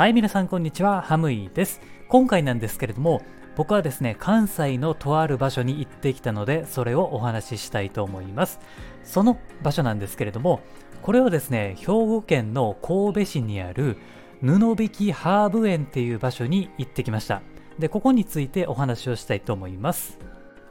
はい、皆さんこんにちは、ハムイです。今回なんですけれども、僕はですね、関西のとある場所に行ってきたので、それをお話ししたいと思います。その場所なんですけれども、これはですね、兵庫県の神戸市にある布引ハーブ園っていう場所に行ってきました。で、ここについてお話をしたいと思います。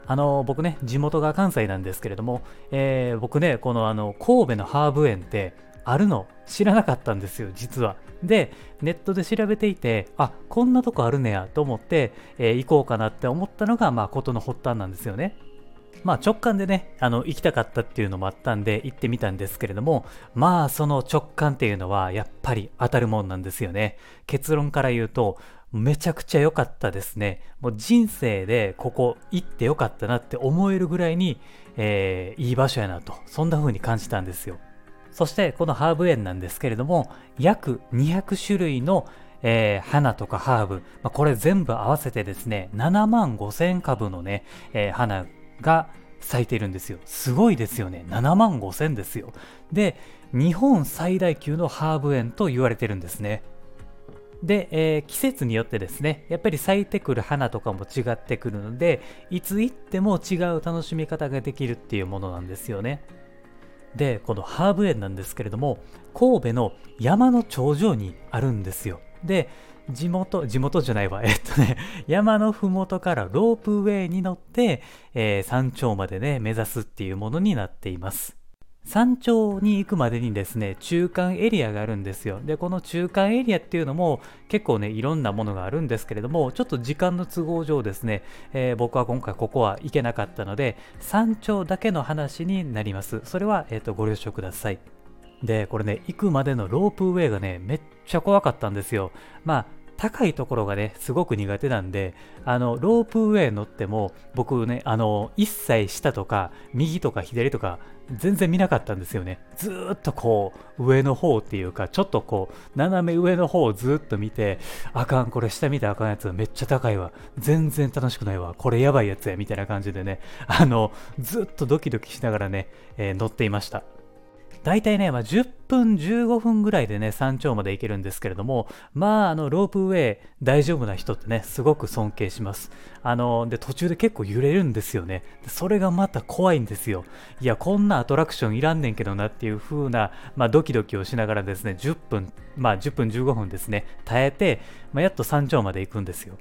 あの僕ね、地元が関西なんですけれども、えー僕ね、このあの神戸のハーブ園ってあるの？知らなかったんですよ、実は。で、ネットで調べていて、あこんなとこあるねやと思って、えー行こうかなって思ったのが、まあ、ことの発端なんですよね。まあ直感でね、あの行きたかったっていうのもあったんで行ってみたんですけれども、まあその直感っていうのはやっぱり当たるもんなんですよね。結論から言うと、めちゃくちゃ良かったですね。もう人生でここ行って良かったなって思えるぐらいに、えーいい場所やなと、そんな風に感じたんですよ。そしてこのハーブ園なんですけれども、約200種類の、えー花とかハーブ、まあ、これ全部合わせてですね、7万5千株のね、えー花が咲いてるんですよ。すごいですよね。7万5千ですよ。で、日本最大級のハーブ園と言われてるんですね。で、えー季節によってですね、やっぱり咲いてくる花とかも違ってくるので、いつ行っても違う楽しみ方ができるっていうものなんですよね。で、このハーブ園なんですけれども、神戸の山の頂上にあるんですよ。で、地元、地元じゃないわ、えっとね、山の麓からロープウェイに乗って、えー山頂までね、目指すっていうものになっています。山頂に行くまでにですね、中間エリアがあるんですよ。で、この中間エリアっていうのも結構ね、いろんなものがあるんですけれども、ちょっと時間の都合上ですね、えー僕は今回ここは行けなかったので、山頂だけの話になります。それは、えっ、と、ご了承ください。で、これね、行くまでのロープウェイがね、めっちゃ怖かったんですよ。まあ、高いところがね、すごく苦手なんで、あの、ロープウェイ乗っても、僕ね、あの、一切下とか、右とか左とか、全然見なかったんですよね。ずーっとこう、上の方っていうか、ちょっとこう、斜め上の方をずーっと見て、あかん、これ下見たあかんやつめっちゃ高いわ。全然楽しくないわ。これやばいやつや、みたいな感じでね、あの、ずっとドキドキしながらね、えー乗っていました。大体ね、まあ、10分、15分ぐらいでね、山頂まで行けるんですけれども、まあ、あの、ロープウェイ大丈夫な人ってね、すごく尊敬します。あの、で、途中で結構揺れるんですよね。それがまた怖いんですよ。いや、こんなアトラクションいらんねんけどなっていう風な、まあ、ドキドキをしながらですね、10分、まあ、10分、15分ですね、耐えて、まあ、やっと山頂まで行くんですよ。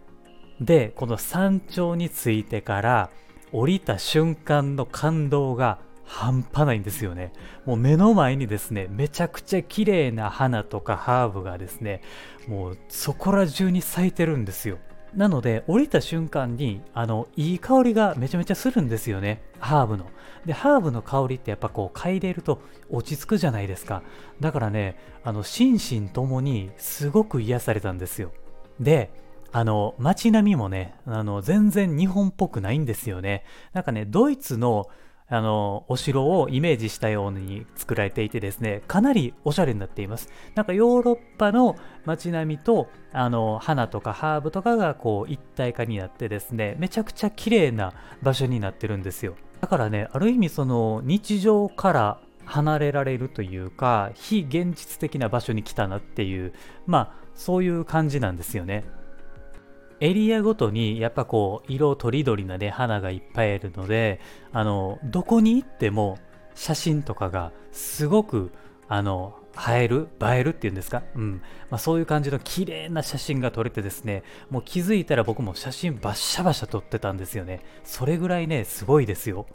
で、この山頂に着いてから、降りた瞬間の感動が半端ないんですよね。もう目の前にですね、めちゃくちゃ綺麗な花とかハーブがですね、もうそこら中に咲いてるんですよ。なので、降りた瞬間に、あの、いい香りがめちゃめちゃするんですよね。ハーブの。で、ハーブの香りってやっぱこう、嗅いでると落ち着くじゃないですか。だからね、あの、心身ともにすごく癒されたんですよ。で、あの、街並みもね、あの、全然日本っぽくないんですよね。なんかね、ドイツの、あの、お城をイメージしたように作られていてですね、かなりおしゃれになっています。なんかヨーロッパの街並みと、あの、花とかハーブとかがこう一体化になってですね、めちゃくちゃ綺麗な場所になってるんですよ。だからね、ある意味その日常から離れられるというか、非現実的な場所に来たなっていう、まあ、そういう感じなんですよね。エリアごとにやっぱこう色とりどりなね花がいっぱいいるのであのどこに行っても写真とかがすごくあの映える映えるっていうんですか、うん。まあ、そういう感じの綺麗な写真が撮れてですねもう気づいたら僕も写真バッシャバシャ撮ってたんですよね。それぐらいねすごいですよ。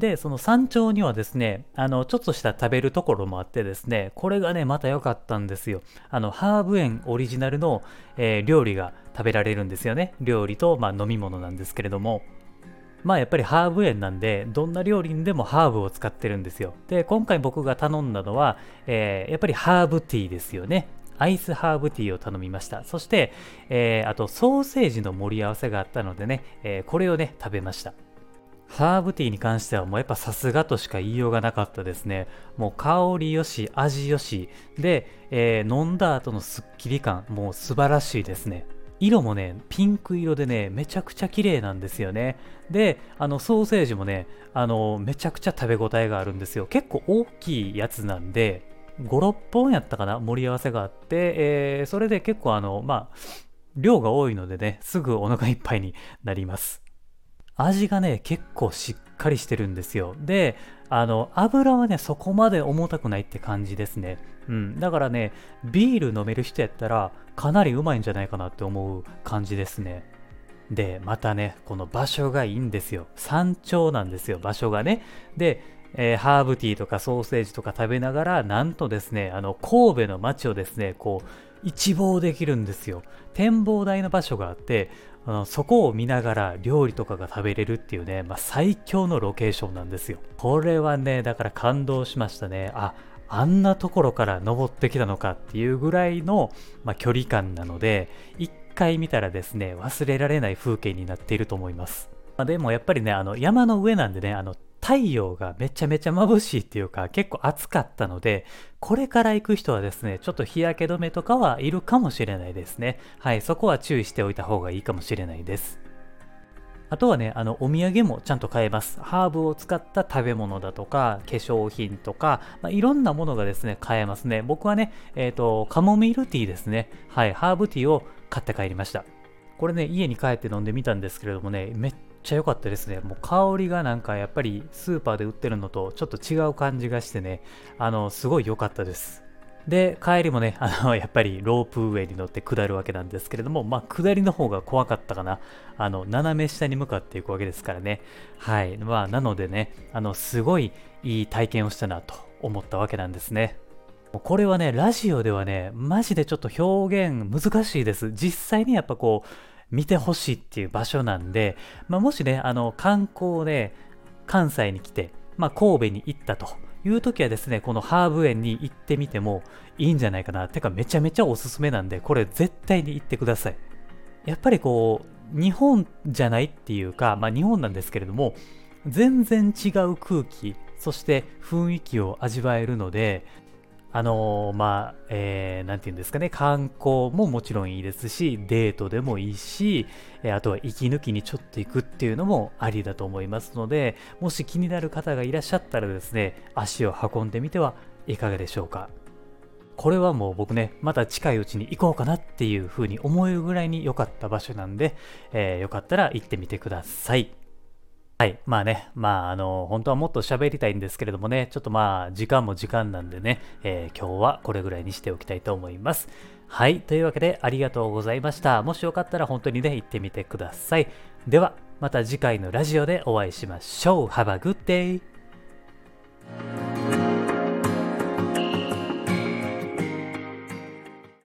で、その山頂にはですね、あの、ちょっとした食べるところもあってですね、これがね、また良かったんですよ。あの、ハーブ園オリジナルの、えー料理が食べられるんですよね。料理と、まあ、飲み物なんですけれども。まあやっぱりハーブ園なんで、どんな料理にでもハーブを使ってるんですよ。で、今回僕が頼んだのは、えーやっぱりハーブティーですよね。アイスハーブティーを頼みました。そして、えーあとソーセージの盛り合わせがあったのでね、えーこれをね、食べました。ハーブティーに関してはもうやっぱさすがとしか言いようがなかったですね。もう香りよし、味よし。で、えー飲んだ後のスッキリ感、もう素晴らしいですね。色もね、ピンク色でね、めちゃくちゃ綺麗なんですよね。で、あの、ソーセージもね、あの、めちゃくちゃ食べ応えがあるんですよ。結構大きいやつなんで、5、6本やったかな盛り合わせがあって、えー、それで結構あの、まあ、量が多いのでね、すぐお腹いっぱいになります。味がね、結構しっかりしてるんですよ。で、あの、油はね、そこまで重たくないって感じですね。うん。だからね、ビール飲める人やったら、かなりうまいんじゃないかなって思う感じですね。で、またね、この場所がいいんですよ。山頂なんですよ、場所がね。で、えー、ハーブティーとかソーセージとか食べながら、なんとですね、あの、神戸の街をですね、こう、一望できるんですよ。展望台の場所があって、あのそこを見ながら料理とかが食べれるっていうね、まあ、最強のロケーションなんですよ。これはね、だから感動しましたね。あ、あんなところから登ってきたのかっていうぐらいの、まあ、距離感なので、一回見たらですね、忘れられない風景になっていると思います。まあ、でもやっぱりね、あの山の上なんでね、あの太陽がめちゃめちゃ眩しいっていうか結構暑かったので、これから行く人はですね、ちょっと日焼け止めとかはいるかもしれないですね。はい、そこは注意しておいた方がいいかもしれないです。あとはね、あの、お土産もちゃんと買えます。ハーブを使った食べ物だとか、化粧品とか、まあ、いろんなものがですね、買えますね。僕はね、えっ、ー、と、カモミールティーですね。はい、ハーブティーを買って帰りました。これね、家に帰って飲んでみたんですけれどもね、めっちゃ良かったですね。もう香りがなんかやっぱりスーパーで売ってるのとちょっと違う感じがしてね、あの、すごい良かったです。で、帰りもね、あの、やっぱりロープウェイに乗って下るわけなんですけれども、まあ、下りの方が怖かったかな。あの、斜め下に向かっていくわけですからね。はい。まあ、なのでね、あの、すごいいい体験をしたなと思ったわけなんですね。これはね、ラジオではね、マジでちょっと表現難しいです。実際にやっぱこう、見てほしいっていう場所なんで、まあ、もしね、あの、観光で関西に来て、まあ、神戸に行ったという時はですね、このハーブ園に行ってみてもいいんじゃないかな。てか、めちゃめちゃおすすめなんで、これ絶対に行ってください。やっぱりこう、日本じゃないっていうか、まあ、日本なんですけれども、全然違う空気、そして雰囲気を味わえるので、あのー、まあ、えー、なんて言うんですかね、観光ももちろんいいですし、デートでもいいし、えあとは息抜きにちょっと行くっていうのもありだと思いますので、もし気になる方がいらっしゃったらですね、足を運んでみてはいかがでしょうか。これはもう僕ね、また近いうちに行こうかなっていう風に思えるぐらいに良かった場所なんで、えー、よかったら行ってみてください。はい。まあね、まあ、あの、本当はもっと喋りたいんですけれどもね、ちょっとまあ、時間も時間なんでね、えー、今日はこれぐらいにしておきたいと思います。はい。というわけで、ありがとうございました。もしよかったら本当にね、行ってみてください。では、また次回のラジオでお会いしましょう。Have a good day!